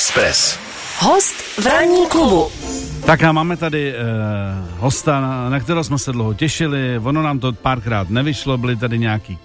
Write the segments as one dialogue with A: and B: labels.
A: Express.
B: Host v ranní klubu.
C: Tak a máme tady uh, hosta, na, na kterého jsme se dlouho těšili. Ono nám to párkrát nevyšlo, byly tady nějaký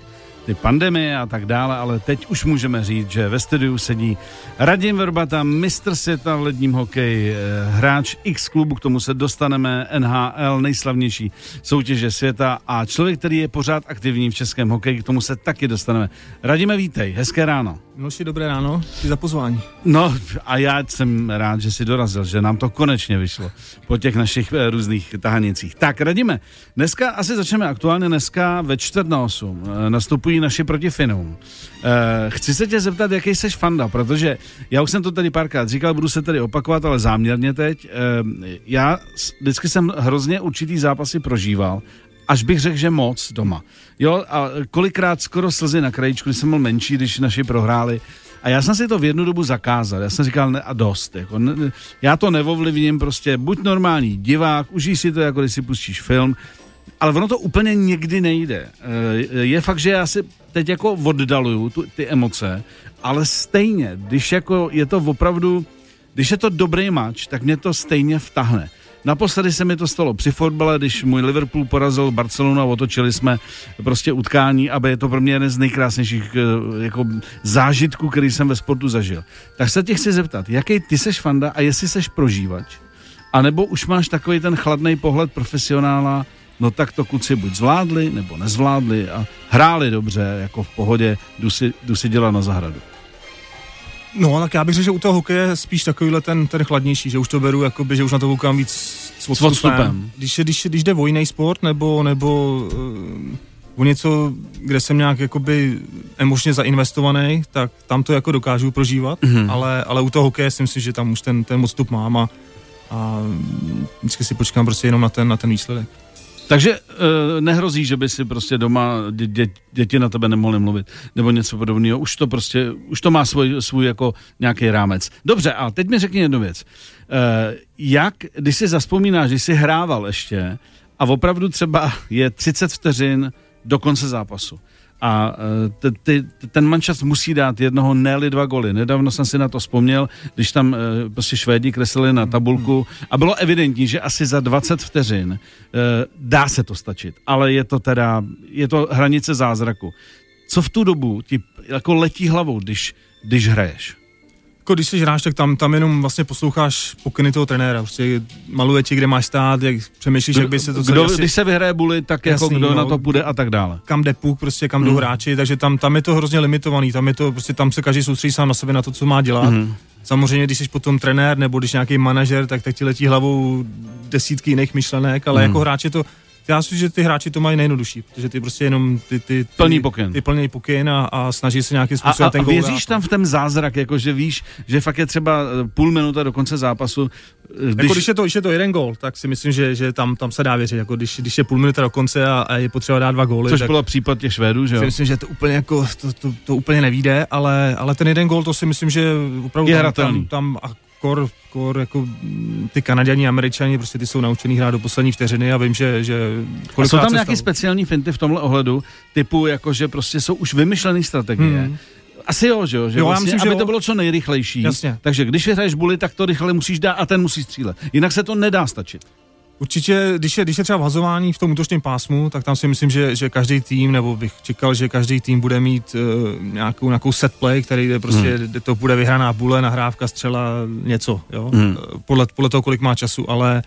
C: ty pandemie a tak dále, ale teď už můžeme říct, že ve studiu sedí Radim Verbata, mistr světa v ledním hokeji, eh, hráč X klubu, k tomu se dostaneme, NHL, nejslavnější soutěže světa a člověk, který je pořád aktivní v českém hokeji, k tomu se taky dostaneme. Radíme, vítej, hezké ráno.
D: Miloši, dobré ráno, děkuji za pozvání.
C: No a já jsem rád, že jsi dorazil, že nám to konečně vyšlo po těch našich eh, různých tahanicích. Tak, radíme, dneska asi začneme aktuálně, dneska ve čtvrt na osm eh, nastupují naši proti Finům. Eh, chci se tě zeptat, jaký jsi fanda, protože já už jsem to tady párkrát říkal, budu se tady opakovat, ale záměrně teď. Já vždycky jsem hrozně určitý zápasy prožíval až bych řekl, že moc doma. Jo, a kolikrát skoro slzy na krajičku, když jsem byl menší, když naši prohráli. A já jsem si to v jednu dobu zakázal. Já jsem říkal, ne, a dost. Jako, ne, já to nevovlivním, prostě buď normální divák, užij si to, jako když si pustíš film, ale ono to úplně někdy nejde. Eh, je fakt, že já si teď jako oddaluju tu, ty emoce, ale stejně, když jako je to opravdu, když je to dobrý mač, tak mě to stejně vtahne. Naposledy se mi to stalo při fotbale, když můj Liverpool porazil Barcelonu a otočili jsme prostě utkání, aby je to pro mě jeden z nejkrásnějších eh, jako zážitků, který jsem ve sportu zažil. Tak se tě chci zeptat, jaký ty seš fanda a jestli seš prožívač? A nebo už máš takový ten chladný pohled profesionála, no tak to kluci buď zvládli, nebo nezvládli a hráli dobře, jako v pohodě, jdu si, jdu si dělat na zahradu.
D: No, tak já bych řekl, že u toho hokeje spíš takovýhle ten, ten chladnější, že už to beru, jakoby, že už na to koukám víc s odstupem. S odstupem. Když, když, když jde o jiný sport, nebo, nebo uh, o něco, kde jsem nějak jakoby emočně zainvestovaný, tak tam to jako dokážu prožívat, mm-hmm. ale, ale u toho hokeje si myslím, že tam už ten, ten odstup mám a, a vždycky si počkám prostě jenom na ten, na ten výsledek.
C: Takže e, nehrozí, že by si prostě doma dě, dě, děti na tebe nemohly mluvit nebo něco podobného. Už to prostě, už to má svůj, svůj jako nějaký rámec. Dobře, a teď mi řekni jednu věc. E, jak, když si zaspomínáš, když jsi hrával ještě a opravdu třeba je 30 vteřin do konce zápasu, a e, ty, ten manšaft musí dát jednoho, ne dva goly. Nedávno jsem si na to vzpomněl, když tam e, prostě Švédi kreslili na tabulku a bylo evidentní, že asi za 20 vteřin e, dá se to stačit, ale je to teda, je to hranice zázraku. Co v tu dobu ti jako letí hlavou, když, když hraješ?
D: Jako když jsi hráč, tak tam, tam jenom vlastně posloucháš pokyny toho trenéra. Prostě maluje ti, kde máš stát, jak přemýšlíš, jak by se to
C: kdo, asi... Když se vyhraje buly, tak jako Jasný, jako kdo no, na to půjde a tak dále.
D: Kam jde puk, prostě kam hmm. jdou hráči, takže tam, tam je to hrozně limitovaný, tam je to, prostě tam se každý soustředí sám na sebe na to, co má dělat. Hmm. Samozřejmě, když jsi potom trenér nebo když nějaký manažer, tak, tak ti letí hlavou desítky jiných myšlenek, ale hmm. jako hráč je to já si že ty hráči to mají nejjednodušší, protože ty prostě jenom ty, ty, ty
C: plný pokyn,
D: ty plný pokyn a, a snaží se nějakým způsobem
C: a, a, ten a věříš tam v ten zázrak, jako že víš, že fakt je třeba eh, půl minuta do konce zápasu.
D: Eh, když... Jako když je to, když je to jeden gol, tak si myslím, že, že tam, tam se dá věřit, jako když, když je půl minuta do konce a, a je potřeba dát dva góly.
C: Což bylo případ těch Švédů, že jo?
D: Si myslím, že to úplně jako, to, to, to úplně nevíde, ale, ale ten jeden gól, to si myslím, že opravdu
C: je tam,
D: tam, tam kor, kor jako ty Kanaděni, Američani, prostě ty jsou naučený hrát do poslední vteřiny a vím, že, že
C: a jsou tam nějaké speciální finty v tomhle ohledu, typu jako, že prostě jsou už vymyšlené strategie, hmm. Asi jo, že jo? Že jo vlastně, myslím, aby že to bylo co nejrychlejší.
D: Jasně.
C: Takže když vyhraješ buly, tak to rychle musíš dát a ten musí střílet. Jinak se to nedá stačit.
D: Určitě, když je, když je třeba vhazování v tom útočném pásmu, tak tam si myslím, že, že každý tým, nebo bych čekal, že každý tým bude mít uh, nějakou, nějakou set play, který je prostě, hmm. to bude vyhraná bule, nahrávka, střela, něco, jo? Hmm. Uh, podle, podle toho, kolik má času, ale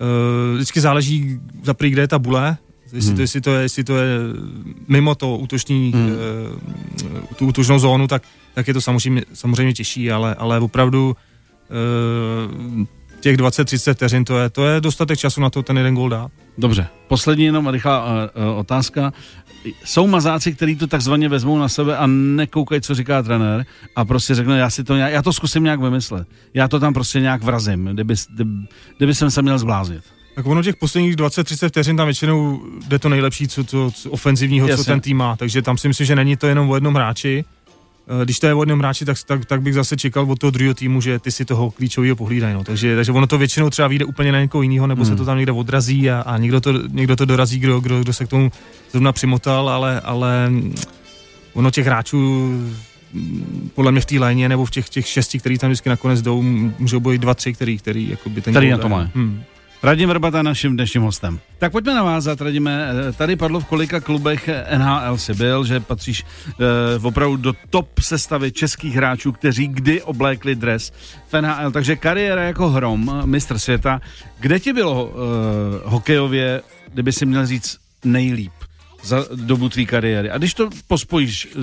D: uh, vždycky záleží za prý, kde je ta bule, jestli, hmm. to, jestli, to je, jestli to je mimo to útoční, hmm. uh, tu útočnou zónu, tak, tak je to samozřejmě, samozřejmě těžší, ale, ale opravdu uh, těch 20-30 vteřin, to je, to je dostatek času na to ten jeden gol dát.
C: Dobře, poslední jenom rychlá uh, otázka. Jsou mazáci, kteří to takzvaně vezmou na sebe a nekoukají, co říká trenér a prostě řekne, já si to nějak, já to zkusím nějak vymyslet. Já to tam prostě nějak vrazím, kdyby, kdyby, kdyby jsem se měl zbláznit.
D: Tak ono těch posledních 20-30 vteřin tam většinou jde to nejlepší, co, to, co ofenzivního, Jasně. co ten tým má. Takže tam si myslím, že není to jenom o jednom hráči. Eh, když to je o jednom hráči, tak, tak, tak, bych zase čekal od toho druhého týmu, že ty si toho klíčového pohlídají. No. Takže, takže ono to většinou třeba vyjde úplně na někoho jiného, nebo hmm. se to tam někde odrazí a, a někdo, to, někdo to dorazí, kdo, kdo, kdo se k tomu zrovna přimotal, ale, ale ono těch hráčů mm, podle mě v té léně nebo v těch, těch šesti, který tam vždycky nakonec jdou, můžou být dva, tři, který, který jako by ten
C: Který na to má.
D: Hmm.
C: Radim Verbata je naším dnešním hostem. Tak pojďme navázat, Radime. Eh, Tady padlo v kolika klubech NHL si byl, že patříš eh, opravdu do top sestavy českých hráčů, kteří kdy oblékli dres v NHL. Takže kariéra jako hrom, eh, mistr světa. Kde ti bylo eh, hokejově, kdyby si měl říct nejlíp? Za dobu tvý kariéry. A když to pospojíš eh,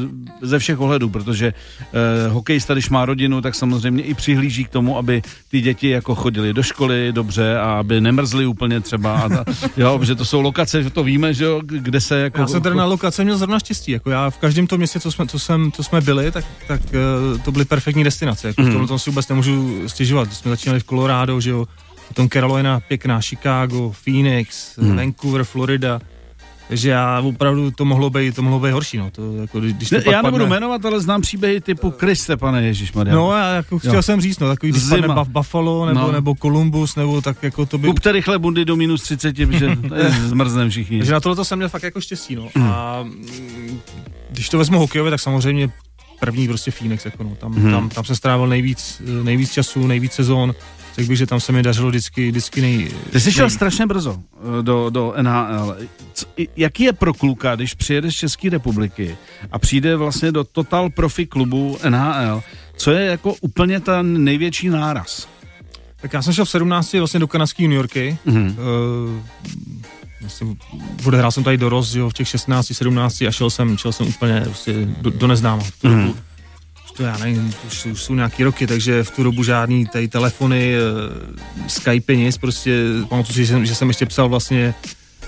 C: ze všech ohledů, protože eh, hokejista, když má rodinu, tak samozřejmě i přihlíží k tomu, aby ty děti jako chodili do školy dobře a aby nemrzli úplně třeba. A ta, jo, že to jsou lokace, že to víme, že jo, kde se jako...
D: Já jsem tady na lokaci měl zrovna štěstí. Jako já v každém tom městě, co jsme, co jsem, co jsme byli, tak, tak uh, to byly perfektní destinace. Jako
C: Mhm.
D: mm. V tomhle tom si vůbec nemůžu stěžovat. Jsme začínali v Colorado, že jo, potom Carolina pěkná, Chicago, Phoenix,
C: Mhm.
D: mm. Vancouver, Florida. Takže já opravdu to mohlo být, to mohlo být horší, no. To, jako, když- to
C: Ne, já nebudu
D: padne,
C: jmenovat, ale znám příběhy typu Kriste, pane Ježíš Maria.
D: No, já jako chtěl
C: Jo.
D: jsem říct, no, takový, když
C: Zima.
D: padne Buff- Buffalo, nebo,
C: No.
D: nebo Columbus, nebo tak jako to by...
C: Kupte rychle bundy do minus 30, že zmrznem všichni.
D: Takže na tohle jsem měl fakt jako štěstí, no. A mm, když to vezmu hokejově, tak samozřejmě první prostě Phoenix, jako no. Tam,
C: Mhm.
D: tam, tam jsem strávil nejvíc, nejvíc času, nejvíc sezon. Řekl bych, že tam se mi dařilo vždycky, vždycky nej...
C: Ty jsi šel
D: nej...
C: strašně brzo eh, do, do NHL. C- i- jaký je pro kluka, když přijede z České republiky a přijde vlastně do total profi klubu NHL, co je jako úplně ten největší náraz?
D: Tak já jsem šel v 17 vlastně do kanadské New Yorky.
C: Mhm.
D: Uh, vlastně odehrál jsem tady dorost, jo, v těch 16, 17 a šel jsem, šel jsem úplně prostě do, do neznáma. V to já nevím, to už, už jsou nějaký roky, takže v tu dobu žádný tady telefony, uh, Skype, nic, prostě pamatuju si, že jsem, že jsem ještě psal vlastně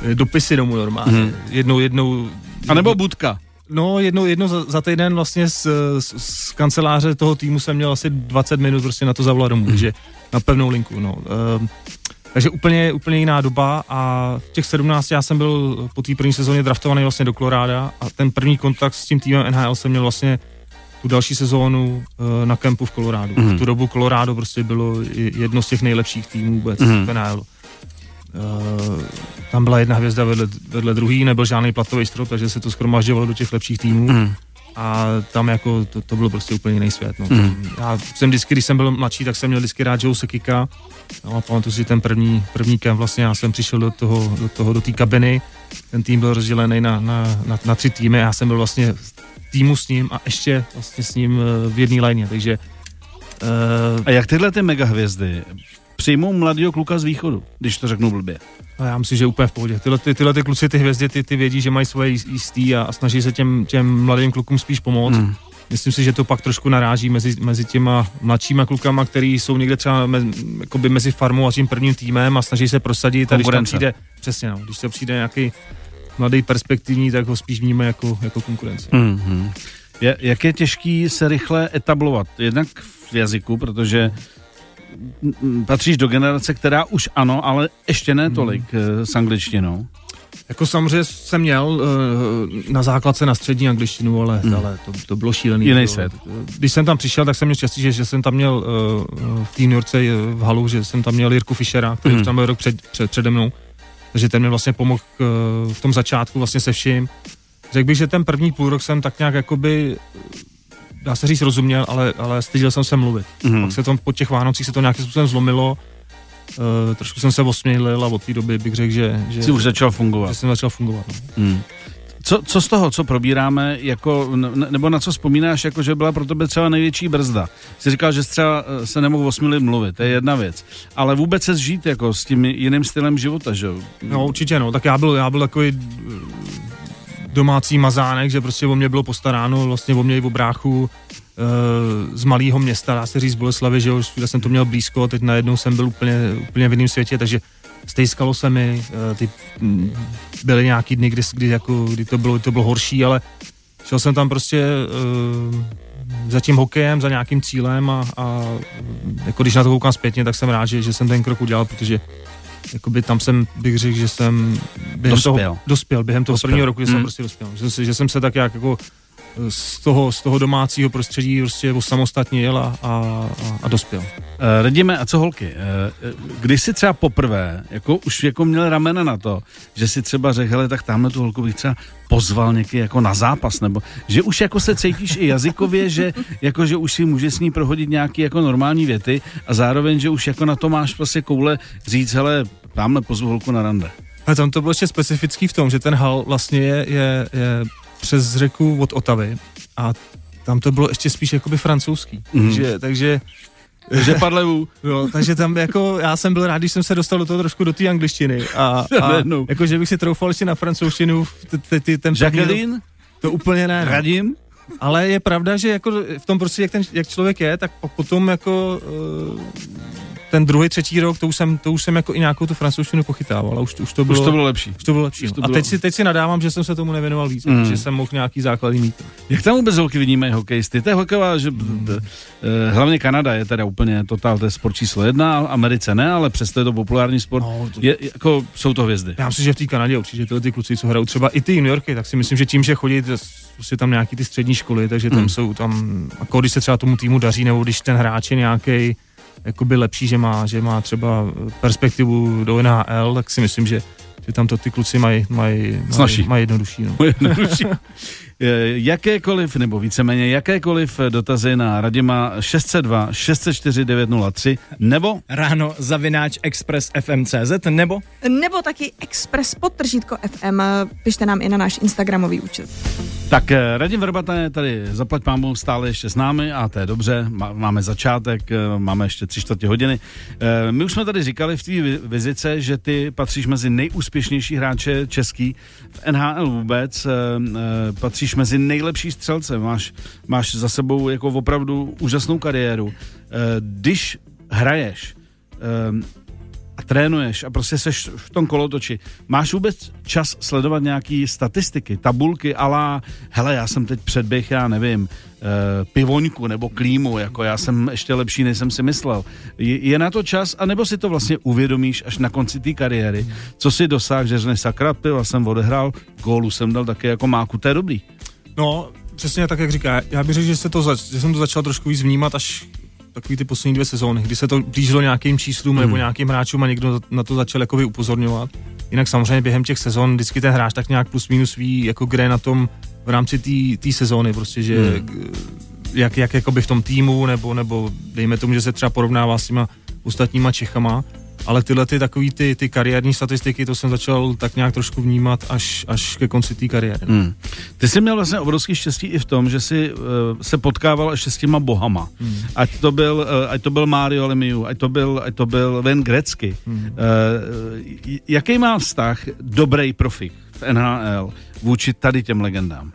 D: eh, dopisy domů normálně.
C: Mhm.
D: Jednou, jednou...
C: A nebo budka.
D: No, jednou, jednou za, za týden vlastně z, z, z kanceláře toho týmu jsem měl asi 20 minut prostě na to zavolat domů, takže na pevnou linku, no. Um, takže úplně, úplně jiná doba a v těch 17 já jsem byl po té první sezóně draftovaný vlastně do Koloráda a ten první kontakt s tím týmem NHL jsem měl vlastně tu další sezónu uh, na kempu v Kolorádu. Mm. V tu dobu Colorado prostě bylo jedno z těch nejlepších týmů vůbec mm. v NHL. Uh, tam byla jedna hvězda vedle, vedle druhý, nebyl žádný platový strop, takže se to schromažďovalo do těch lepších týmů
C: Mhm.
D: a tam jako to, to bylo prostě úplně jiný svět. No.
C: Mhm.
D: Já jsem vždycky, když jsem byl mladší, tak jsem měl vždycky rád Joe Sekika. No a pamatuju si ten první, první kem, vlastně já jsem přišel do toho, do toho, do té kabiny, ten tým byl rozdělený na, na, na, na tři týmy, já jsem byl vlastně týmu s ním a ještě vlastně s ním eh, v jedné léně, takže uh,
C: A jak tyhle ty megahvězdy přijmou mladého kluka z východu, když to řeknu blbě?
D: A já myslím, že úplně v pohodě. Tyhle, ty, tyhle ty kluci, ty hvězdy, ty, ty vědí, že mají svoje jist- jistý a, a snaží se těm, těm mladým klukům spíš pomoct. Hmm. Myslím si, že to pak trošku naráží mezi, mezi těma mladšíma klukama, který jsou někde třeba me, mezi farmou a tím prvním týmem a snaží se prosadit. A když tam přijde, přesně no, když to přijde nějaký mladý perspektivní, tak ho spíš vnímá jako, jako konkurenci.
C: Mm-hmm. Je, jak je těžký se rychle etablovat? Jednak v jazyku, protože mm, mm, patříš do generace, která už ano, ale ještě ne tolik mm. s angličtinou.
D: Jako samozřejmě jsem měl uh, na základce na střední angličtinu, ale,
C: Hmm.
D: hmm. ale to, to bylo šílený.
C: Jiný svět.
D: Když jsem tam přišel, tak jsem měl štěstí, že, že jsem tam měl uh, v té New Yorkce eh, v halu, že jsem tam měl Jirku Fischera, který
C: Hmm.
D: už tam byl rok před, před, přede mnou. Takže ten mi vlastně pomohl uh, v tom začátku vlastně se vším. Řekl bych, že ten první půl rok jsem tak nějak jakoby dá se říct rozuměl, ale, ale styděl jsem se mluvit.
C: Mm.
D: Pak se to po těch Vánocích se to nějakým způsobem zlomilo. Uh, trošku jsem se osmělil a od té doby bych řekl, že, že,
C: Jsi už začal
D: že
C: fungovat.
D: jsem začal fungovat. No.
C: Mm. Co, co z toho, co probíráme, jako, ne- nebo na co vzpomínáš, jako že byla pro tebe třeba největší brzda? Jsi říkal, že třeba eh, se nemohl osmilit mluvit, to je jedna věc. Ale vůbec se žít jako s tím jiným stylem života, že?
D: No určitě no, tak já byl, já byl takový eh, domácí mazánek, že prostě o mě bylo postaráno, vlastně o mě i o bráchu eh, z malého města, dá se říct Boleslavy, že všude jsem to měl blízko, teď najednou jsem byl úplně, úplně v jiném světě, takže stejskalo se mi, eh, ty, mm, byly nějaký dny, kdy, kdy, jako, kdy to, bylo, to bylo horší, ale šel jsem tam prostě eh, za tím hokejem, za nějakým cílem a, a jako když na to koukám zpětně, tak jsem rád, že, že jsem ten krok udělal, protože jakoby tam jsem, bych řekl, že jsem během
C: Dospěl.
D: toho, dospěl, během toho
C: Dospěl.
D: prvního roku, že jsem
C: Hmm.
D: prostě dospěl. Že, že jsem se tak jak jako z toho, z toho domácího prostředí prostě osamostatnil a, a, a, a dospěl.
C: Uh, radíme, a co holky? Uh, když jsi třeba poprvé, jako už jako měl ramena na to, že si třeba řekl, hele, tak tamhle tu holku bych třeba pozval někdy jako na zápas, nebo že už jako se cítíš i jazykově, že jako, že už si může s ní prohodit nějaký jako normální věty a zároveň, že už jako na to máš prostě koule říct, hele, tamhle pozvu holku na rande.
D: A tam to bylo ještě specifický v tom, že ten hal vlastně je, je, je přes řeku od Otavy a tam to bylo ještě spíš jakoby francouzský. Mm. Takže, takže
C: že padlevu.
D: No, takže tam jako, já jsem byl rád, když jsem se dostal do toho trošku do té angličtiny a, a jako, že bych si troufal ještě na francouzštinu ten
C: Jacqueline?
D: To úplně ne.
C: Radim?
D: Ale je pravda, že jako v tom prostě, jak, ten, jak člověk je, tak potom jako uh, ten druhý, třetí rok, to už jsem, to už jsem jako i nějakou tu francouzštinu pochytával. A už, už, to bylo,
C: už to bylo lepší.
D: Už to bylo lepší. Už to bylo... A teď si, teď si nadávám, že jsem se tomu nevěnoval víc, mm. že jsem mohl nějaký základy mít.
C: Jak tam vůbec holky vidíme hokejisty? To je hokejová, že mm. hlavně Kanada je teda úplně totál, to je sport číslo jedna, Americe ne, ale přesto je to populární sport. No, to... Je, jako, jsou to hvězdy.
D: Já myslím, že v té Kanadě určitě tyhle ty kluci, co hrajou třeba i ty juniorky, tak si myslím, že tím, že chodí prostě tam nějaký ty střední školy, takže tam mm. jsou tam, jako když se třeba tomu týmu daří, nebo když ten hráč je nějaký jakoby lepší, že má, že má třeba perspektivu do NHL, tak si myslím, že, že tam to ty kluci mají maj, maj, maj jednodušší. No.
C: jednodušší. jakékoliv, nebo víceméně jakékoliv dotazy na Radima 602 604 903 nebo
A: ráno zavináč Express FMCZ nebo
E: nebo taky Express podtržítko FM. Pište nám i na náš Instagramový účet.
C: Tak eh, Radim Verbata je tady zaplať pámu stále ještě s námi a to je dobře, máme začátek, eh, máme ještě tři čtvrtě hodiny. Eh, my už jsme tady říkali v té vizice, že ty patříš mezi nejúspěšnější hráče český v NHL vůbec, patříš mezi nejlepší střelce, máš, máš za sebou jako opravdu úžasnou kariéru. Když hraješ, a trénuješ a prostě seš v tom kolotoči, máš vůbec čas sledovat nějaký statistiky, tabulky, ale hele, já jsem teď předběh, já nevím, e, pivoňku nebo klímu, jako já jsem ještě lepší, než jsem si myslel. Je, na to čas, anebo si to vlastně uvědomíš až na konci té kariéry, co si dosáh, že řekneš sakra, piva jsem odehrál, gólu jsem dal také jako máku, to je dobrý.
D: No, přesně tak, jak říká. Já bych řekl, že, se to zač- že jsem to začal trošku víc vnímat až takový ty poslední dvě sezóny, kdy se to blížilo nějakým číslům hmm. nebo nějakým hráčům a někdo na to začal jakoby upozorňovat. Jinak samozřejmě během těch sezon vždycky ten hráč tak nějak plus minus ví, jako kde na tom v rámci té sezóny, prostě, že hmm. jak, jak jakoby v tom týmu, nebo, nebo dejme tomu, že se třeba porovnává s těma ostatníma Čechama, ale tyhle ty takový ty, ty kariérní statistiky, to jsem začal tak nějak trošku vnímat až, až ke konci té kariéry. Hmm.
C: Ty jsi měl vlastně obrovský štěstí i v tom, že jsi uh, se potkával ještě s těma bohama. Hmm. Ať to byl, uh, ať to byl Mario Lemieux, ať to byl, ať to byl Ven Grecky. Hmm. Uh, jaký má vztah dobrý profik v NHL vůči tady těm legendám?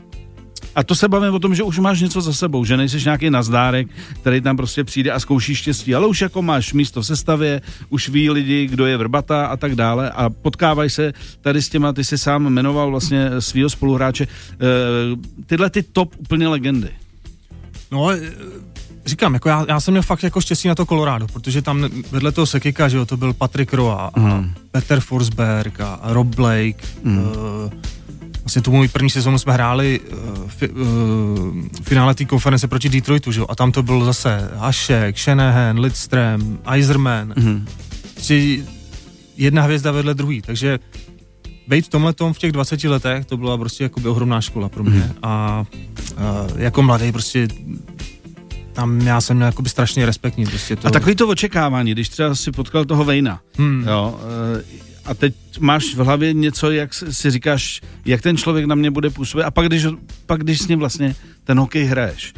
C: A to se bavím o tom, že už máš něco za sebou, že nejsi nějaký nazdárek, který tam prostě přijde a zkouší štěstí, ale už jako máš místo v sestavě, už ví lidi, kdo je vrbata a tak dále a potkávají se tady s těma, ty si sám jmenoval vlastně svého spoluhráče, e, tyhle ty top úplně legendy.
D: No, eh, říkám, jako já, já jsem měl fakt jako štěstí na to Colorado, protože tam vedle toho Sekika, že jo, to byl Patrick Roa a mm. Peter Forsberg a Rob Blake, mm. uh, Vlastně tu můj první sezónu jsme hráli uh, fi, uh, finále té konference proti Detroitu, že? a tam to byl zase Hašek, Shanahan, Lidström, Eiserman. Mm-hmm. jedna hvězda vedle druhý, takže být v tomhle tom v těch 20 letech, to byla prostě jako by ohromná škola pro mě. Mm. A uh, jako mladý prostě tam já jsem měl jakoby strašně respektní. Prostě to...
C: A takový to očekávání, když třeba si potkal toho Vejna, hmm. jo, a teď máš v hlavě něco, jak si říkáš, jak ten člověk na mě bude působit. A pak když, pak když s ním vlastně ten hokej hraješ,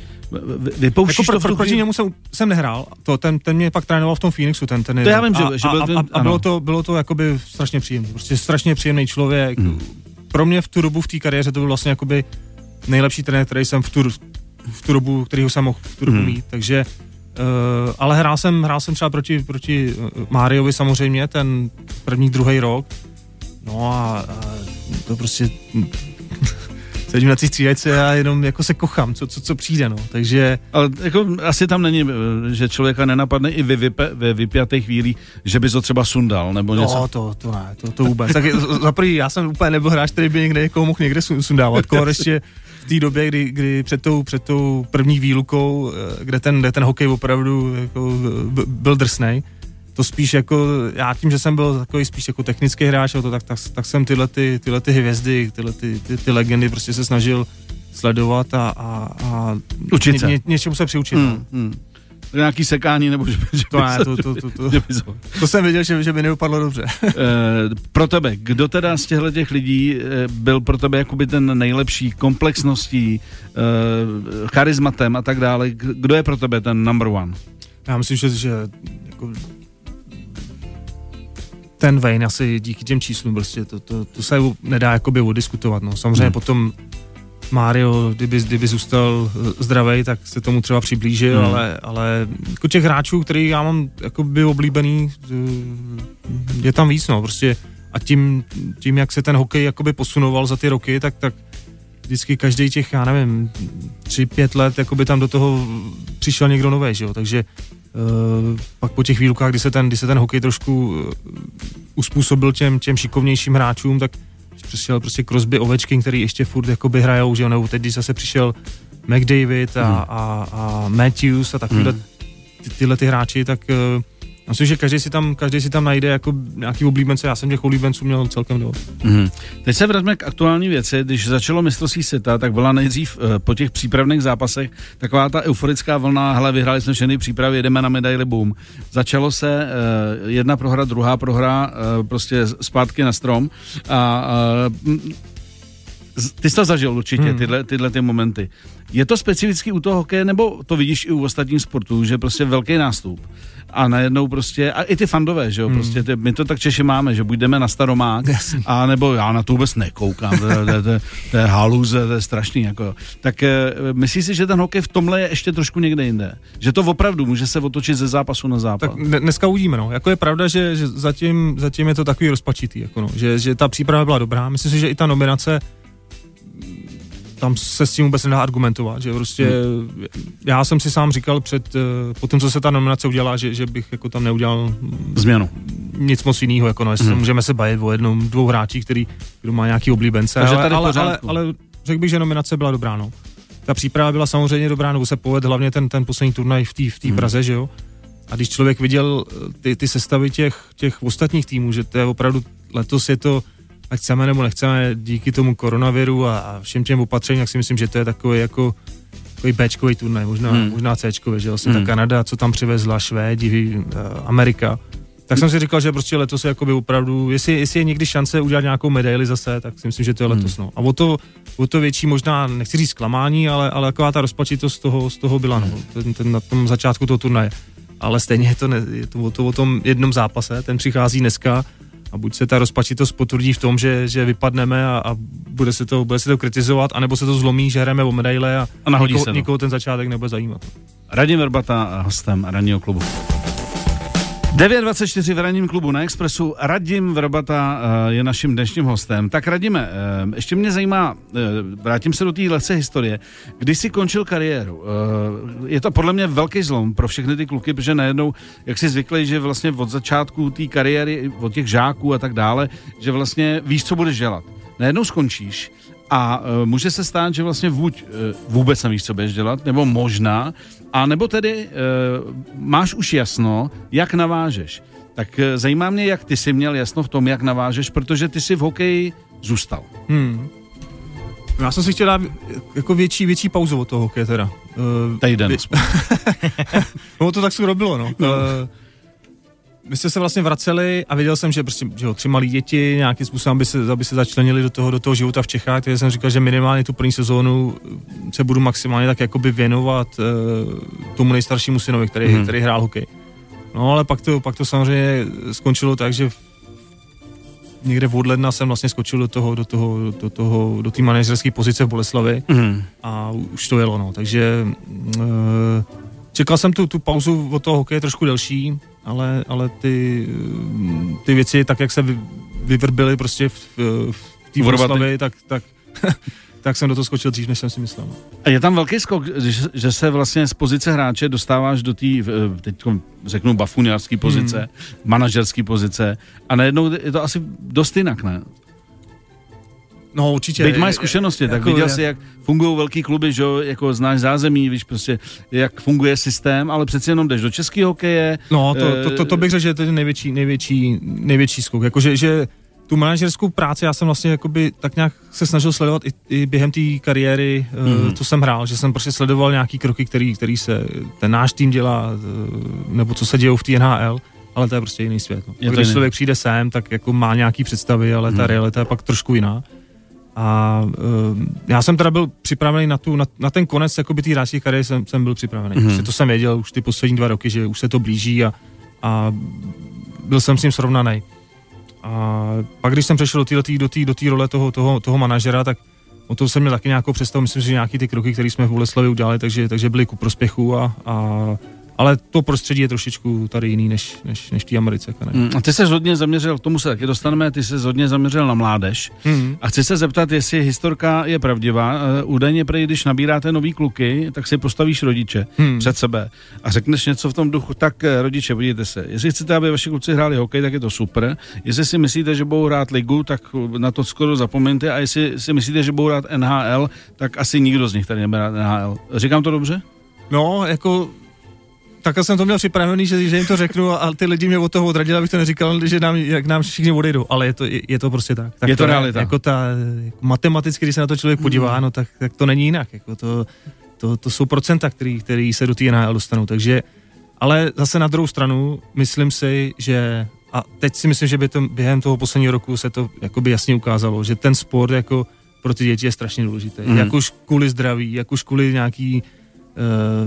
C: Vypouštíš
D: jako to pro, proti němu jsem, jsem nehrál, to, ten, ten mě pak trénoval v tom Phoenixu, ten, ten
C: To já vím, že, a, že byl
D: a, a, a bylo, to, bylo to jakoby strašně příjemné, prostě strašně příjemný člověk. Hmm. Pro mě v tu dobu v té kariéře to byl vlastně jakoby nejlepší trenér, který jsem v tu, v tu dobu, kterýho jsem mohl v tu dobu hmm. mít, takže Uh, ale hrál jsem, hrál jsem třeba proti, proti Máriovi samozřejmě, ten první, druhý rok. No a, a to prostě sedím na té střídačce a jenom jako se kochám, co, co, co přijde, no. Takže...
C: Ale jako asi tam není, že člověka nenapadne i ve, vype, ve vypjaté chvíli, že by to třeba sundal, nebo no, něco.
D: No, to, to ne, to, to vůbec. tak za prvý, já jsem úplně nebyl hráč, který by někde někoho mohl někde sundávat. Kolo ještě v té době, kdy, kdy před, tou, před tou první výlukou, eh, kde ten, kde ten hokej opravdu jako byl drsnej, to spíš jako, já tím, že jsem byl takový spíš jako technický hráč, to, tak, tak, tak jsem tyhle, ty, tyhle ty hvězdy, tyhle ty, ty, ty legendy prostě se snažil sledovat a, a, a
C: Učit se.
D: ně, ně, něčemu se přiučit. no.
C: Hmm, hmm. Nějaký sekání, nebo že, že
D: To ne, to, to, to, to,
C: že by se-
D: to jsem věděl, že, že by neupadlo dobře.
C: Eh, pro tebe, kdo teda z těchto těch lidí eh, byl pro tebe jakoby ten nejlepší komplexností, eh, charizmatem a tak dále? Kdo je pro tebe ten number one?
D: Já myslím, že, že jako ten Wayne asi díky těm číslům prostě to, to, to se nedá jakoby odiskutovat. No. Samozřejmě
C: hmm.
D: potom Mario, kdyby, kdyby zůstal zdravý, tak se tomu třeba přiblížil,
C: Hmm.
D: ale, ale jako těch hráčů, který já mám jakoby oblíbený, eh, je tam víc, no, prostě a tím, tím, jak se ten hokej jakoby posunoval za ty roky, tak, tak vždycky každý těch, já nevím, tři, pět let, jakoby tam do toho přišel někdo nový, že jo, takže uh, pak po těch výlukách, kdy se ten, kdy se ten hokej trošku uh, uspůsobil těm, těm šikovnějším hráčům, tak přišel prostě Crosby, Ovečkin, který ještě furt jakoby hrajou, že jo, nebo teď, když zase přišel McDavid a,
C: Hmm.
D: a, a Matthews a takovýhle
C: Hmm.
D: ty, tyhle ty hráči, tak uh, myslím, že každý si tam, každý si tam najde jako nějaký oblíbence, já jsem těch oblíbenců měl celkem dost.
C: Mhm. Teď se vraťme k aktuální věci. Když začalo mistrovství světa, tak byla nejdřív eh, po těch přípravných zápasech taková ta euforická vlna, hele, vyhráli jsme všechny přípravy, jedeme na medaili, boom. Začalo se eh, jedna prohra, druhá prohra, eh, prostě zpátky na strom a ty jsi to zažil určitě,
D: Hmm.
C: tyhle, tyhle ty momenty. Je to specificky u toho hokeje, nebo to vidíš i u ostatních sportů, že prostě velký nástup a najednou prostě, a i ty fandové, že jo,
D: Hmm.
C: prostě ty, my to tak Češi máme, že buď jdeme na staromák, a nebo já na to vůbec nekoukám, to, je- to, to, to je haluze, to je strašný, jako. Tak eh, myslíš si, že ten hokej v tomhle je ještě trošku někde jinde? Že to opravdu může se otočit ze zápasu na zápas?
D: Tak dne- dneska uvidíme, no. Jako je pravda, že, že zatím, zatím je to takový rozpačitý, jako no. že, že ta příprava byla dobrá. Myslím si, že i ta nominace tam se s tím vůbec nedá argumentovat, že prostě já jsem si sám říkal před, eh, po tom, co se ta nominace udělala, že, že bych jako tam neudělal
C: Změnu.
D: nic moc jiného, jako no, jestli
C: Mhm.
D: můžeme se bavit o jednom, dvou hráčích, který, kdo má nějaký oblíbence,
C: Takže
D: ale, ale, ale, ale, řekl bych, že nominace byla dobrá, no. Ta příprava byla samozřejmě dobrá, nebo se povedl hlavně ten, ten poslední turnaj v té v té
C: Mhm.
D: Praze, že jo. A když člověk viděl eh, ty, ty sestavy těch, těch ostatních týmů, že to je opravdu, letos je to, ať chceme nebo nechceme, díky tomu koronaviru a, a všem těm opatřením, tak si myslím, že to je takový jako takový Bčkový turnaj, možná,
C: Hmm.
D: hmm. možná Cčkový, že asi
C: Hmm.
D: ta Kanada, co tam přivezla, Švédi, eh, Amerika. Tak jsem si říkal, že prostě letos je jakoby opravdu, jestli, jestli je někdy šance udělat nějakou medaili zase, tak si myslím, že to je letos. No. A o to, o to větší možná, nechci říct zklamání, ale, ale taková ta rozpačitost z toho, z toho byla no, ten, ten, na tom začátku toho turnaje. Ale stejně je to, ne, je to, o to o tom jednom zápase, ten přichází dneska a buď se ta rozpačitost potvrdí v tom, že, že vypadneme a, a bude, se to, bude se to kritizovat, anebo se to zlomí, že hrajeme o medaile a,
C: A nahodí
D: nikoho,
C: se
D: nikoho ten začátek nebude zajímat.
C: Radim Verbata, hostem ranního klubu. 9.24 v ranním klubu na Expressu. Radim Verbata eh, je naším dnešním hostem. Tak Radime, eh, ještě mě zajímá, eh, vrátím se do té lehce historie. Když jsi končil kariéru, je to podle mě velký zlom pro všechny ty kluky, protože najednou, jak si zvyklý, že vlastně od začátku té kariéry, od těch žáků a tak dále, že vlastně víš, co budeš dělat. Najednou skončíš a uh, může se stát, že vlastně buď uh, vůbec nevíš, co budeš dělat, nebo možná, a nebo tedy uh, máš už jasno, jak navážeš. Tak uh, zajímá mě, jak ty jsi měl jasno v tom, jak navážeš, protože ty jsi v hokeji zůstal.
D: Hmm. Já jsem si chtěl dát jako větší, větší pauzu od toho hokeje teda. Uh,
C: Týden.
D: Vy- no to tak se robilo, no. no. Uh, my jsme se vlastně vraceli a věděl jsem, že prostě, že jo, tři malí děti nějakým způsobem, aby se, aby se začlenili do toho, do toho života v Čechách, takže jsem říkal, že minimálně tu první sezónu se budu maximálně tak jakoby věnovat uh, tomu nejstaršímu synovi, který, hmm. který hrál hokej. No ale pak to, pak to samozřejmě skončilo tak, že v- někde od ledna jsem vlastně skočil do toho, do toho, do toho, do té manažerské pozice v Boleslavi
C: Mm.
D: a už to jelo, no. Takže e, čekal jsem tu, tu pauzu od toho hokeje trošku delší, ale, ale ty, eh, ty věci, tak jak se vy, vyvrbily prostě v, v té. Vroclavě, tak, tak, tak jsem do toho skočil dřív, než jsem si myslel. no.
C: A je tam velký skok, že, že se vlastně z pozice hráče dostáváš do té, teď řeknu, bafuniářské pozice, hmm. manažerské pozice a najednou je to asi dost jinak, ne?
D: No určitě.
C: Teď máš zkušenosti, tak
D: Jako
C: viděl
D: je-
C: jsi, jak fungují velký kluby, že jako znáš zázemí, víš prostě, jak funguje systém, ale přeci jenom jdeš do českého hokeje.
D: No, to, to, to,
C: Eh,
D: to bych řekl, že to je ten největší, největší, největší skok. Jakože, že tu manažerskou práci já jsem vlastně jakoby tak nějak se snažil sledovat i, i během té kariéry,
C: Mhm.
D: mm. co jsem hrál, že jsem prostě sledoval nějaký kroky, který, který se ten náš tým dělá, eh, nebo co se dějou v té NHL, ale to je prostě jiný svět. No.
C: Je to
D: Když
C: jiný.
D: člověk přijde sem, tak jako má nějaký představy, ale ta
C: Mhm.
D: realita je pak trošku jiná. A uh, já jsem teda byl připravený na, tu, na, na ten konec jakoby té hráčské kariéry jsem, jsem byl připravený.
C: Mhm.
D: Mm. Prostě to jsem věděl už ty poslední dva roky, že už se to blíží a, a byl jsem s ním srovnaný. A pak, když jsem přešel do té do tý, do tý role toho, toho, toho manažera, tak o tom jsem měl taky nějakou představu. Myslím si, že nějaký ty kroky, které jsme v Boleslavi udělali, takže, takže byly ku prospěchu. A, a, ale to prostředí je trošičku tady jiný než, než, než v té Americe.
C: Mm, A ty se hodně zaměřil, k tomu se taky dostaneme, ty se hodně zaměřil na mládež.
D: Mm.
C: A chci se zeptat, jestli historka je pravdivá. Eh, Údajně prý, když nabíráte nový kluky, tak si postavíš rodiče
D: Hmm.
C: před sebe a řekneš něco v tom duchu, tak eh, rodiče, podívejte se, jestli chcete, aby vaši kluci hráli hokej, tak je to super. Jestli si myslíte, že budou hrát ligu, tak na to skoro zapomeňte a jestli si myslíte, že budou hrát NHL, tak asi nikdo z nich tady nebude hrát NHL. Říkám to dobře?
D: No, jako takhle jsem to měl připravený, že, že jim to řeknu a, a ty lidi mě od toho odradili, abych to neříkal, že nám, jak nám všichni odejdou, ale je to, je, je to prostě tak. tak
C: Je to realita.
D: Jako ta, jako matematicky, když se na to člověk podívá, no tak, tak to není jinak. Jako to, to, to jsou procenta, který, který se do té NHL dostanou, takže ale zase na druhou stranu, myslím si, že a teď si myslím, že by to, během toho posledního roku se to jakoby jasně ukázalo, že ten sport jako pro ty děti je strašně důležitý. Mm. Jak už kvůli zdraví, jak už kvůli nějaký eh,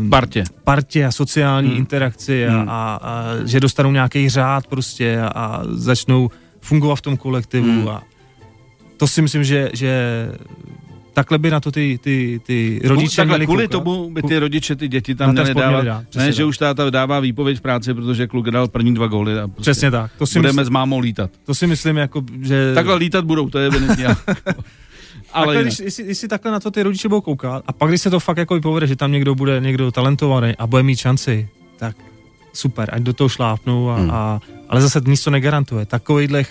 C: Partě.
D: partě a sociální
C: Hmm.
D: interakci a,
C: Hmm.
D: a, a že dostanou nějaký řád prostě a, a začnou fungovat v tom kolektivu
C: Hmm.
D: a to si myslím, že, že takhle by na to ty, ty, ty rodiče
C: Takhle,
D: měli
C: kvůli
D: koukat.
C: tomu by ty rodiče ty děti tam
D: sport
C: dávat.
D: přesně
C: ne, že
D: tak.
C: už táta dává výpověď v práci, protože kluk dal první dva góly a prostě
D: Přesně tak. To si,
C: budeme
D: myslím,
C: s mámou lítat.
D: to si myslím, jako, že...
C: Takhle lítat budou, to je evidentně. Ale
D: takhle, když, jestli, jestli, takhle na to ty rodiče budou koukat a pak, když se to fakt jako povede, že tam někdo bude někdo talentovaný a bude mít šanci, tak super, ať do toho šlápnou, a,
C: Hmm.
D: a, ale zase nic to negarantuje. Takovýchhle,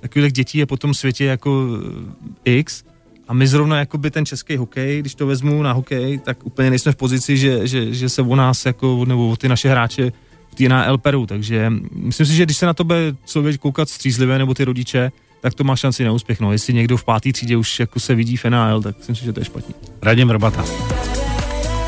D: takovýchhle dětí je po tom světě jako eh, X a my zrovna jako by ten český hokej, když to vezmu na hokej, tak úplně nejsme v pozici, že, že, že se o nás jako, nebo o ty naše hráče v té NHL perou, takže myslím si, že když se na to bude člověk koukat střízlivě, nebo ty rodiče, tak to má šanci na úspěch. No, jestli někdo v pátý třídě už jako se vidí v tak myslím si, že to je špatně.
C: Radim Vrbata.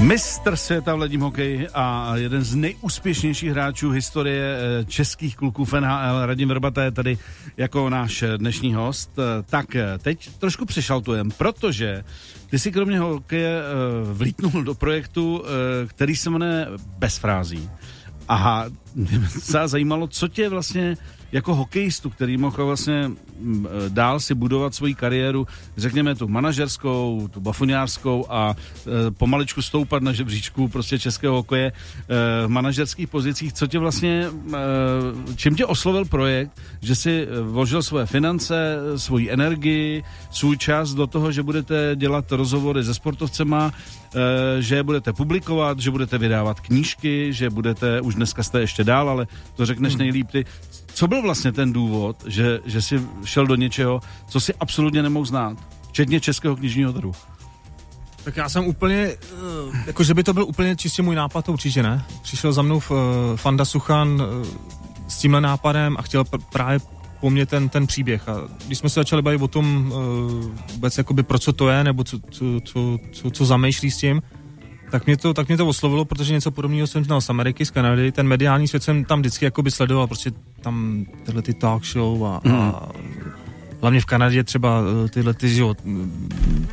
C: Mistr světa v ledním hokeji a jeden z nejúspěšnějších hráčů historie eh, českých kluků v NHL, Radim Vrbata je tady jako náš eh, dnešní host. Eh, Tak teď trošku přešaltujem, protože ty si kromě hokeje vlítnul do projektu, který se jmenuje Bez frází. A mě docela zajímalo, co tě vlastně jako hokejistu, který mohl vlastně mm, eh, dál si budovat svoji kariéru, řekněme tu manažerskou, tu bafuňářskou a e, pomaličku stoupat na žebříčku prostě českého hokeje e, v manažerských pozicích. Co tě vlastně, e, čím tě oslovil projekt, že si vložil svoje finance, svoji energii, svůj čas do toho, že budete dělat rozhovory se sportovcema, že budete publikovat, že budete vydávat knížky, že budete, už dneska jste ještě dál, ale to řekneš nejlíp ty. Co byl vlastně ten důvod, že, že jsi šel do něčeho, co si absolutně nemohl znát, včetně českého knižního trhu?
D: Tak já jsem úplně, eh, jako že by to byl úplně čistě můj nápad, to určitě ne. Přišel za mnou eh, Fanda Suchan eh, s tímhle nápadem a chtěl pr- právě po mně ten, ten příběh. A když jsme se začali bavit o tom vůbec jakoby pro co to je, nebo co, co, co, co, co zamýšlí s tím, tak mě, to, tak mě to oslovilo, protože něco podobného jsem znal z Ameriky, z Kanady. Ten mediální svět jsem tam vždycky jakoby sledoval, prostě tam tyhle ty talk show a,
C: Mhm.
D: a hlavně v Kanadě třeba eh, tyhle ty, jo,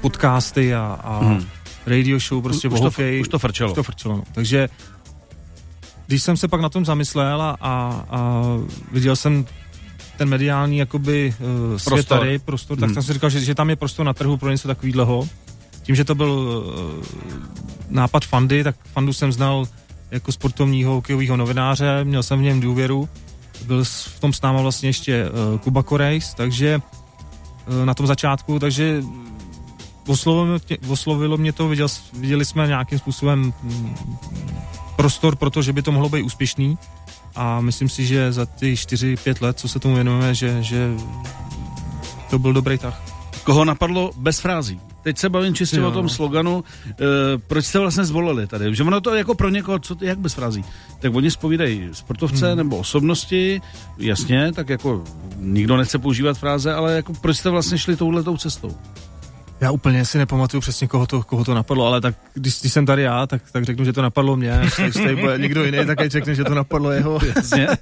D: podcasty a, a
C: Mhm.
D: radio show prostě
C: už,
D: o
C: to, už to frčelo.
D: Už to frčelo, no. Takže když jsem se pak na tom zamyslel a, a, a viděl jsem ten mediální jakoby uh, svět
C: Prostor.
D: tady, prostor, tak
C: Hmm.
D: jsem si říkal, že, že tam je prostor na trhu pro něco takového. Tím, že to byl uh, nápad Fandy, tak Fandu jsem znal jako sportovního hokejového novináře, měl jsem v něm důvěru. Byl v tom s náma vlastně ještě uh, Kuba Korejs, takže uh, na tom začátku, takže oslovilo mě, oslovilo mě to, viděl, viděli jsme nějakým způsobem mm, prostor pro to, že by to mohlo být úspěšný a myslím si, že za ty 4-5 let, co se tomu věnujeme, že, že to byl dobrý tah.
C: koho napadlo bez frází. Teď se bavím čistě
D: Jo.
C: o tom sloganu, e, proč jste vlastně zvolili tady. Že ono to jako pro někoho, co, jak bez frází. Tak oni spovídají sportovce hmm. nebo osobnosti, jasně, tak jako nikdo nechce používat fráze, ale jako proč jste vlastně šli touhletou cestou?
D: Já úplně si nepamatuju přesně, koho to, koho to napadlo, ale tak když, když jsem tady já, tak, tak řeknu, že to napadlo mě. Když tady bude někdo jiný, tak řekne, že to napadlo jeho.
C: Jasně.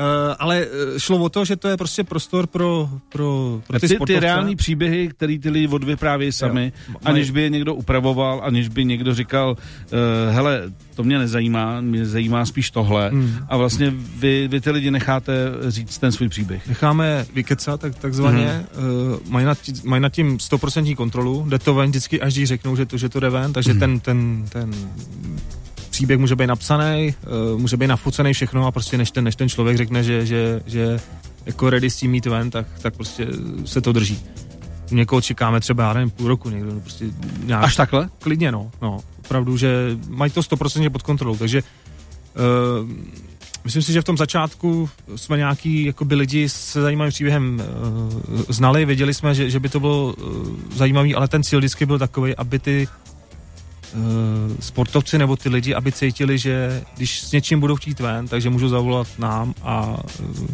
D: Uh, ale eh, šlo o to, že to je prostě prostor pro, pro, pro ty,
C: ty, ty
D: sportovce.
C: reální příběhy, který ty lidi odvyprávějí sami,
D: Jo.
C: aniž by je někdo upravoval, aniž by někdo říkal, uh, hele, to mě nezajímá, mě zajímá spíš tohle.
D: Hmm.
C: A vlastně vy, vy ty lidi necháte říct ten svůj příběh.
D: necháme vykecat, tak, takzvaně, mm. uh, mají, nad, mají nad tím 100% kontrolu, jde to ven vždycky, až když řeknou, že to, že to jde ven, takže
C: Mhm.
D: mm. ten, ten, ten příběh může být napsaný, uh, může být nafocený všechno a prostě než ten, než ten člověk řekne, že, že, že jako ready s tím mít ven, tak, tak prostě se to drží. Někoho čekáme třeba, já nevím, půl roku, někdo prostě nějak,
C: Až takhle?
D: klidně, no, no, opravdu, že mají to 100% pod kontrolou, takže uh, myslím si, že v tom začátku jsme nějaký jakoby lidi se zajímavým příběhem uh, znali, věděli jsme, že, že by to bylo uh, zajímavý, ale ten cíl vždycky byl takový, aby ty sportovci nebo ty lidi, aby cítili, že když s něčím budou chtít ven, takže můžou zavolat nám a uh,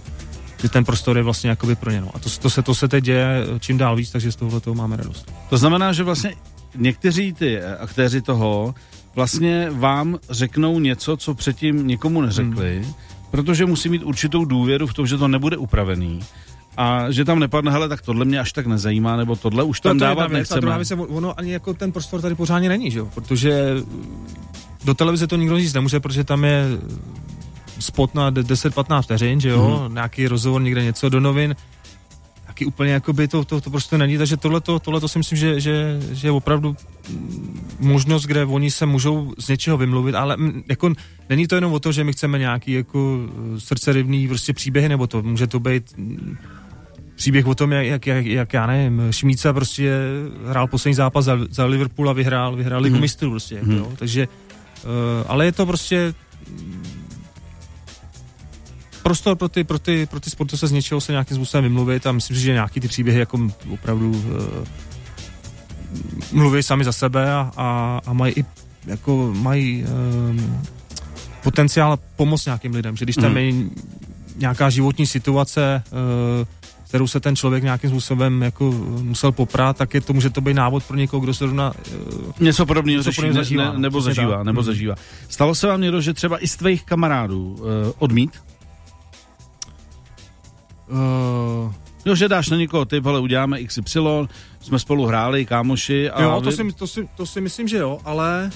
D: že ten prostor je vlastně jakoby pro ně. No. A to, to, se, to se teď děje čím dál víc, takže z tohohle toho máme radost.
C: To znamená, že vlastně někteří ty aktéři toho vlastně vám řeknou něco, co předtím nikomu neřekli, hmm. protože musí mít určitou důvěru v tom, že to nebude upravený. A že tam nepadne, hele, tak tohle mě až tak nezajímá, nebo tohle už tam
D: to, to
C: dávat
D: jedna věc, a
C: nechceme.
D: druhá věc ono ani jako ten prostor tady pořádně není, že jo? Protože do televize to nikdo říct nemůže, protože tam je spot na de- 10-15 vteřin, že jo?
C: Mhm.
D: Nějaký rozhovor, někde něco do novin. Taky úplně jakoby to, to, to prostě není, takže tohleto, tohleto si myslím, že, že, že je opravdu mm, možnost, kde oni se můžou z něčeho vymluvit, ale mm, jako není to jenom o to, že my chceme nějaký jako eh, srdcerivný prostě příběhy, nebo to může to být mm, příběh o tom, jak, jak, jak, já nevím, Šmíca prostě hrál poslední zápas za, za Liverpool a vyhrál, vyhrál ligu
C: Mhm.
D: mistrů prostě, jako,
C: Mhm.
D: jo, takže, uh, ale je to prostě mm, prostor pro ty, pro ty, pro ty sportovce z něčeho se nějakým způsobem vymluvit a myslím si, že nějaký ty příběhy jako opravdu uh, mluví sami za sebe a, a, a mají i jako mají um, potenciál pomoct nějakým lidem, že když tam
C: Mhm.
D: je nějaká životní situace, uh, kterou se ten člověk nějakým způsobem jako musel poprat, tak je to, může to být návod pro někoho, kdo se zrovna uh,
C: Něco podobného
D: Něco
C: řeší,
D: zažívá,
C: ne,
D: no,
C: nebo zažívá,
D: tak.
C: nebo
D: Mhm.
C: zažívá. Stalo se vám někdo, že třeba i z tvých kamarádů uh, odmít?
D: uh,
C: Jo, že dáš na někoho typ, ale uděláme XY, jsme spolu hráli, kámoši. A
D: jo, to
C: vy-
D: si, to, si, to si myslím, že jo, ale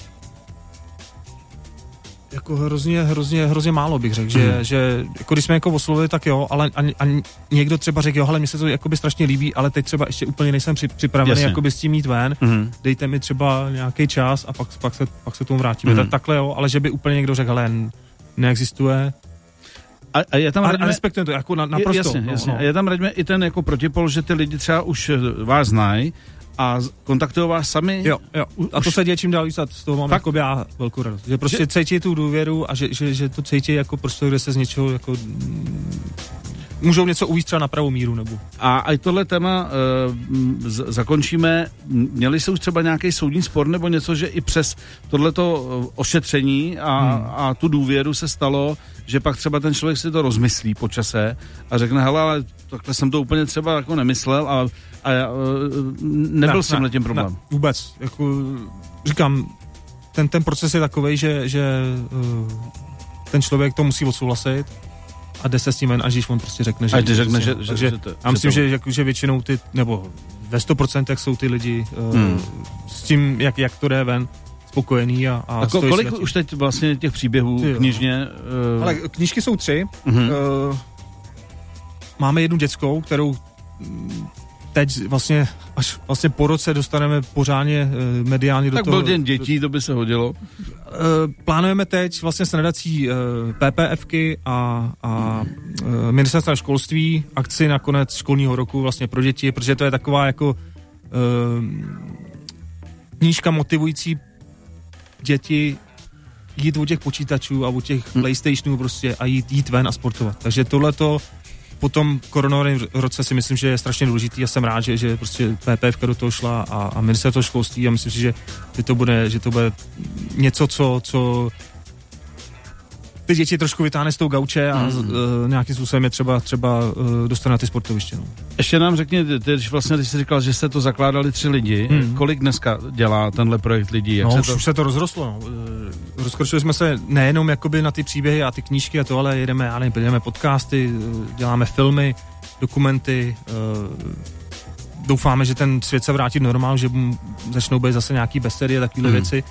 D: jako hrozně, hrozně, hrozně málo bych řekl, že,
C: Mhm.
D: že jako když jsme jako oslovili, tak jo, ale a, a někdo třeba řekl, jo, ale mně se to jakoby strašně líbí, ale teď třeba ještě úplně nejsem při, připravený
C: Jasně.
D: jakoby s tím jít ven,
C: Mhm.
D: dejte mi třeba nějaký čas a pak, pak, se, pak se tomu vrátíme.
C: Mhm.
D: Tak, takhle jo, ale že by úplně někdo řekl, hele, n- neexistuje.
C: A, a je tam
D: A, a
C: radíme-
D: respektujeme to jako na, naprosto.
C: Je, jasně,
D: no,
C: jasně.
D: no.
C: A je tam radíme i ten jako protipol, že ty lidi třeba už eh, vás znají a kontaktují vás sami.
D: Jo, jo. A to se děje čím dál víc a z toho mám jako já velkou radost. Že prostě
C: Že-
D: cítí tu důvěru a že, že, že to cítí jako prostor, kde se z něčeho jako mm, můžou něco uvíct třeba na pravou míru nebo.
C: A i tohle téma uh, z- zakončíme. Měli se už třeba nějaký soudní spor nebo něco, že i přes tohleto eh, ošetření a,
D: Hmm.
C: a tu důvěru se stalo, že pak třeba ten člověk si to rozmyslí po čase a řekne, hele, ale takhle jsem to úplně třeba jako nemyslel a, a já, uh, nebyl
D: Ne,
C: s tímhle tím problém.
D: Ne, vůbec. Jako, říkám, ten, ten proces je takový, že, že uh, ten člověk to musí odsouhlasit a jde se s tím ven, až když on prostě řekne, že...
C: Až když řekne, že,
D: prostě-
C: že,
D: takže
C: že, to,
D: já myslím,
C: to,
D: že, jako, že většinou ty, nebo ve 100% jsou ty lidi uh,
C: Hmm.
D: s tím, jak, jak to jde ven, spokojený a, a
C: a ko, kolik už teď vlastně těch příběhů
D: Ty
C: knižně? Uh,
D: Ale knížky jsou tři.
C: mhm.
D: Uh, máme jednu dětskou, kterou teď vlastně až vlastně po roce dostaneme pořádně uh, mediálně do
C: tak
D: toho.
C: byl den dětí, to by se hodilo.
D: Uh, plánujeme teď vlastně s nadací uh, PPFky a, a uh, ministerstva školství akci na konec školního roku vlastně pro děti, protože to je taková jako uh, knížka motivující děti jít od těch počítačů a od těch
C: Hm.
D: Playstationů prostě a jít, jít ven a sportovat. Takže tohleto po tom koronovém roce si myslím, že je strašně důležitý a jsem rád, že, že prostě PPF do toho šla a, a ministerstvo školství a myslím si, že, že, to bude, že to bude něco, co, co ty děti trošku vytáhne z tou gauče a mm. uh, nějakým způsobem je třeba, třeba uh, dostane na ty sportoviště. No.
C: Ještě nám řekni, ty, když vlastně ty jsi říkal, že jste to zakládali tři lidi, mm. kolik dneska dělá tenhle projekt lidí?
D: Jak no, se to... už se to rozrostlo. No. Rozkročili jsme se nejenom jakoby na ty příběhy a ty knížky a to, ale jedeme, já nevím, jedeme podcasty, děláme filmy, dokumenty, uh, doufáme, že ten svět se vrátí normál, že začnou být zase nějaký besterie, takové mm. věci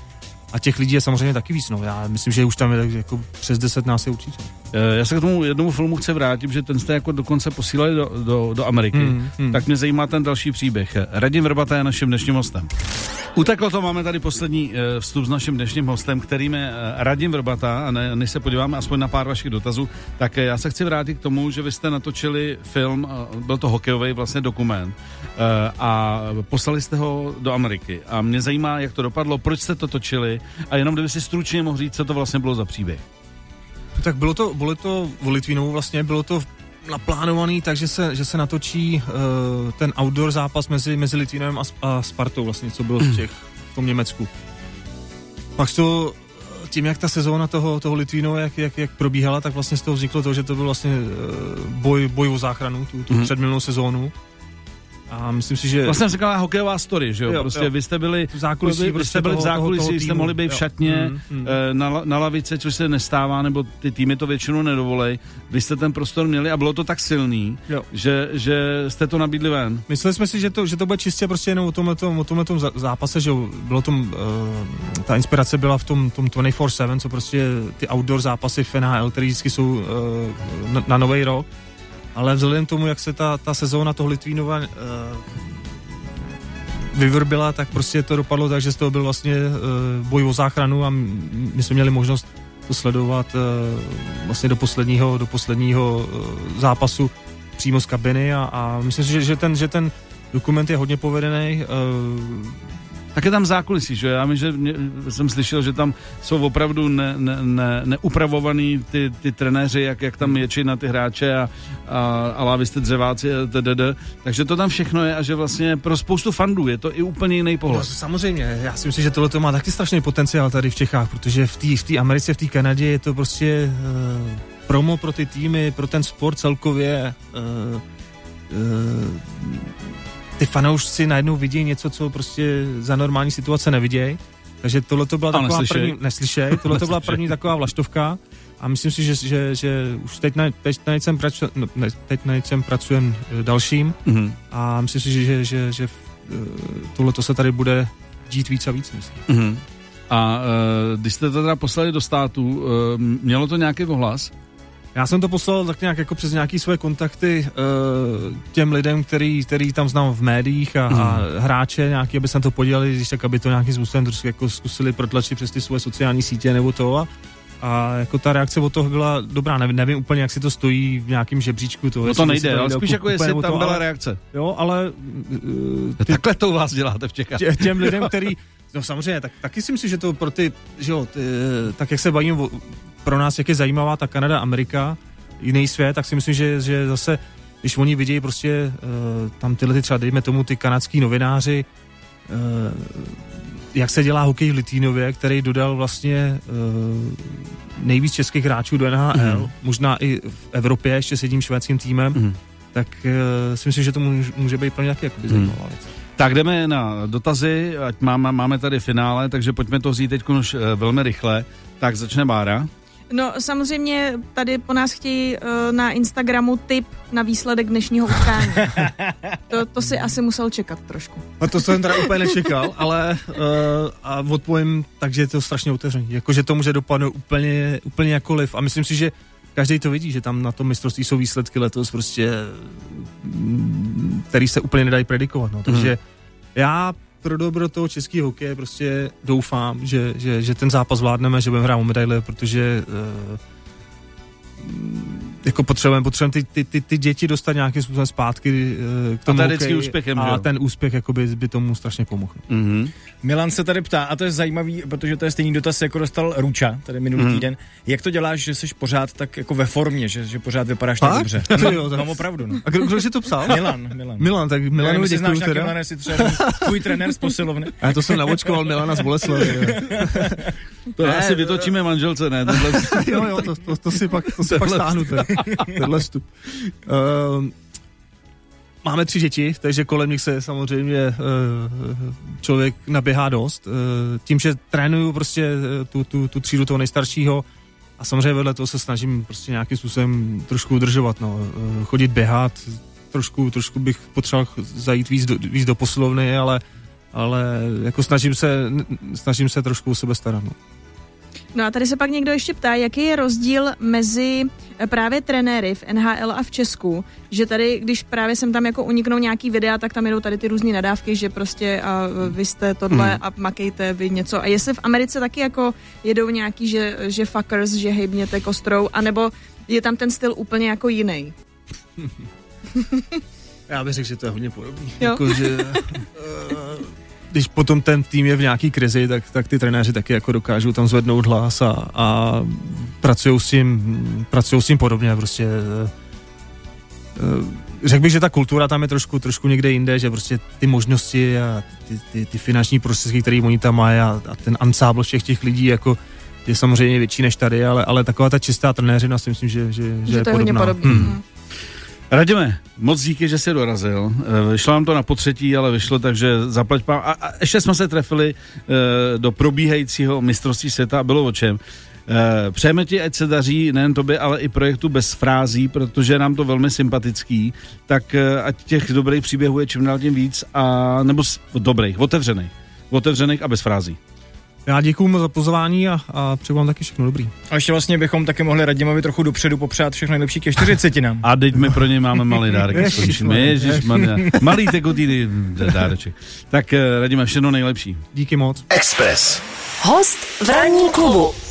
D: a těch lidí je samozřejmě taky víc, no. Já myslím, že už tam je jako přes 10 nás je určitě.
C: Eh, já se k tomu jednomu filmu chci vrátit, že ten jste jako dokonce posílali do, do, do Ameriky. Hmm, hmm. Tak mě zajímá ten další příběh. Radim Vrbata je naším dnešním hostem. Uteklo to, máme tady poslední eh, vstup s naším dnešním hostem, kterým je eh, Radim Vrbata. A ne, než se podíváme aspoň na pár vašich dotazů, tak já se chci vrátit k tomu, že vy jste natočili film, byl to hokejový vlastně dokument, a poslali jste ho do Ameriky. A mě zajímá, jak to dopadlo, proč jste to točili a jenom kdyby si stručně mohl říct, co to vlastně bylo za příběh.
D: Tak bylo to, bylo to o Litvínovu vlastně, bylo to naplánovaný takže se, že se natočí uh, ten outdoor zápas mezi, mezi Litvínovem a, a Spartou vlastně, co bylo v těch, v tom Německu. Pak to tím, jak ta sezóna toho, toho Litvínova, jak, jak, jak probíhala, tak vlastně z toho vzniklo to, že to byl vlastně uh, boj, boj o záchranu, tu, tu mm. předminulou sezónu. A myslím si, že...
C: Vlastně říkala hokejová story, že jo? jo prostě jo. vy jste byli, v zákulisí, vy, vy jste byli prostě toho, v zákulisí, toho, toho jste mohli být jo. v šatně, mm, mm. Na, na lavice, což se nestává, nebo ty týmy to většinou nedovolej. Vy jste ten prostor měli a bylo to tak silný, že, že jste to nabídli ven.
D: Mysleli jsme si, že to, že to bude čistě prostě jenom o tomhle, o tomhle tom zápase, že bylo tom, uh, ta inspirace byla v tom, tom 24-7, co prostě ty outdoor zápasy v NHL, které vždycky jsou uh, na, na nový rok ale vzhledem k tomu, jak se ta, ta sezóna toho Litvínova uh, vyvrbila, tak prostě to dopadlo tak, že z toho byl vlastně uh, boj o záchranu a my jsme měli možnost to sledovat uh, vlastně do posledního, do posledního uh, zápasu přímo z kabiny a, a myslím si, že, že, ten, že ten dokument je hodně povedený. Uh,
C: tak je tam zákulisí, že? Já že mě, jsem slyšel, že tam jsou opravdu ne, ne, ne, neupravovaný ty, ty trenéři, jak, jak tam ječí na ty hráče a, a, a lávisty dřeváci a tdd. Takže to tam všechno je a že vlastně pro spoustu fandů je to i úplně jiný pohled. No,
D: samozřejmě, já si myslím, že tohle to má taky strašný potenciál tady v Čechách, protože v té v Americe, v té Kanadě je to prostě uh, promo pro ty týmy, pro ten sport celkově. Uh, uh, ty fanoušci najednou vidí něco, co prostě za normální situace nevidějí. Takže tohle to byla taková neslyšej. první, neslyšej, tohle to byla první taková vlaštovka a myslím si, že, že, že už teď na, teď na něčem, pracu, no, ne, teď na něčem pracujem eh, dalším mm-hmm. a myslím si, že, že, že, že eh, tohle to se tady bude dít víc a víc. Myslím.
C: Mm-hmm. A uh, když jste to teda poslali do státu, uh, mělo to nějaký ohlas?
D: Já jsem to poslal tak nějak jako přes nějaký své kontakty uh, těm lidem, který, který tam znám v médiích a, mm. a mhm. hráče nějaký, aby se to podělali, když tak, aby to nějakým způsobem trošku jako zkusili protlačit přes ty svoje sociální sítě nebo to a, a jako ta reakce od toho byla dobrá, nevím, nevím úplně, jak si to stojí v nějakém žebříčku. To,
C: no to nejde, ale spíš jako jestli tam to, byla ale, reakce.
D: Jo, ale...
C: Uh, ty, Takhle to u vás děláte v Čechách.
D: Tě, těm lidem, který... No samozřejmě, tak, taky si myslím, že to pro ty, že jo, ty, tak jak se bavím pro nás, jak je zajímavá ta Kanada, Amerika, jiný svět, tak si myslím, že, že zase, když oni vidějí prostě uh, tam tyhle ty třeba, dejme tomu, ty kanadský novináři, uh, jak se dělá hokej v Litínově, který dodal vlastně uh, nejvíc českých hráčů do NHL, mm. možná i v Evropě ještě s jedním švédským týmem, mm. tak uh, si myslím, že to může, může být pro ně taky jakoby mm. zajímavá věc.
C: Tak jdeme na dotazy, ať máme, máme tady finále, takže pojďme to vzít teď už velmi rychle. Tak začne Bára.
E: No samozřejmě tady po nás chtějí uh, na Instagramu tip na výsledek dnešního utkání. to, to si asi musel čekat trošku.
D: A to jsem teda úplně nečekal, ale uh, a odpovím takže je to strašně otevřený. Jakože to může dopadnout úplně, úplně jakoliv. A myslím si, že každý to vidí, že tam na tom mistrovství jsou výsledky letos prostě, mm, který se úplně nedají predikovat. No. Takže hmm. já pro dobro toho českého hokeje prostě doufám, že, že, že ten zápas zvládneme, že budeme hrát o medaile, protože uh, jako potřebujeme, potřebujeme ty, ty, ty, ty, děti dostat nějakým způsobem zpátky uh, k tomu.
C: A vždycky úspěchem,
D: A
C: že?
D: ten úspěch jakoby, by tomu strašně pomohl.
C: Mm-hmm.
A: Milan se tady ptá, a to je zajímavý, protože to je stejný dotaz, jako dostal Ruča tady minulý
C: Mhm.
A: týden. Jak to děláš, že jsi pořád tak jako ve formě, že, že pořád vypadáš tak
D: Fakt?
A: dobře?
D: Ty jo, tak-
A: Mám opravdu, no.
D: A kdo, kdo si to psal?
A: Milan, Milan.
D: Milan, tak
A: Já
D: Milanu
A: nevím, jestli znáš
D: děkuju
A: nějaký
D: teda.
A: Milan, jestli třeba tvůj trenér z posilovny.
D: A to jsem navočkoval Milana z Boleslavy.
C: To
D: Ne,
C: asi
D: eh,
C: vytočíme manželce, ne? Tohle...
D: jo, jo, to, to, to si pak, to si pak stáhnu, ten, tenhle vstup. Um, máme tři děti, takže kolem nich se samozřejmě uh, člověk naběhá dost. Uh, tím, že trénuju prostě eh, tu, tu, tu třídu toho nejstaršího, a samozřejmě vedle toho se snažím prostě nějakým způsobem trošku udržovat, no, uh, chodit běhat, trošku, trošku bych potřeboval zajít víc do, víc do posilovny, ale ale jako snažím se, snažím se trošku o sebe starat. No.
E: No a tady se pak někdo ještě ptá, jaký je rozdíl mezi eh, právě trenéry v NHL a v Česku, že tady, když právě sem tam jako uniknou nějaký videa, tak tam jedou tady ty různé nadávky, že prostě a vy jste tohle a makejte vy něco. A jestli v Americe taky jako jedou nějaký, že, že fuckers, že hejbněte kostrou, anebo je tam ten styl úplně jako jiný.
D: Já bych řekl, že to je hodně podobný.
E: Jo.
D: Jako, že, eh, když potom ten tým je v nějaký krizi, tak, tak ty trenéři taky jako dokážou tam zvednout hlas a, a pracují s tím, pracují s tím podobně. Prostě, eh, eh, řekl bych, že ta kultura tam je trošku, trošku někde jinde, že prostě ty možnosti a ty, ty, ty finanční prostředky, které oni tam mají a, a ten ansábl všech těch lidí jako je samozřejmě větší než tady, ale, ale taková ta čistá trenéřina si myslím, že, že, že,
E: Že,
D: je
E: to je hodně
D: podobná.
E: podobný.
D: Hmm.
C: Radíme, moc díky, že jsi dorazil. Eh, Vyšlo nám to na potřetí, ale vyšlo, takže zaplať pán. A, a ještě jsme se trefili eh, do probíhajícího mistrovství světa a bylo o čem. Eh, Přejeme ti, ať se daří nejen tobě, ale i projektu bez frází, protože nám to velmi sympatický, tak eh, ať těch dobrých příběhů je čím dál tím víc, a, nebo dobrých, otevřených. Otevřených a bez frází.
D: Já děkuju moc za pozvání a, a přeju vám taky všechno dobrý.
A: A ještě vlastně bychom taky mohli Radimovi trochu dopředu popřát všechno nejlepší ke 40 nám.
C: A teď my pro ně máme malý dárek. Malý tekutý dáreček. Tak eh, radíme všechno nejlepší.
D: Díky moc.
B: Express. Host v ranní klubu.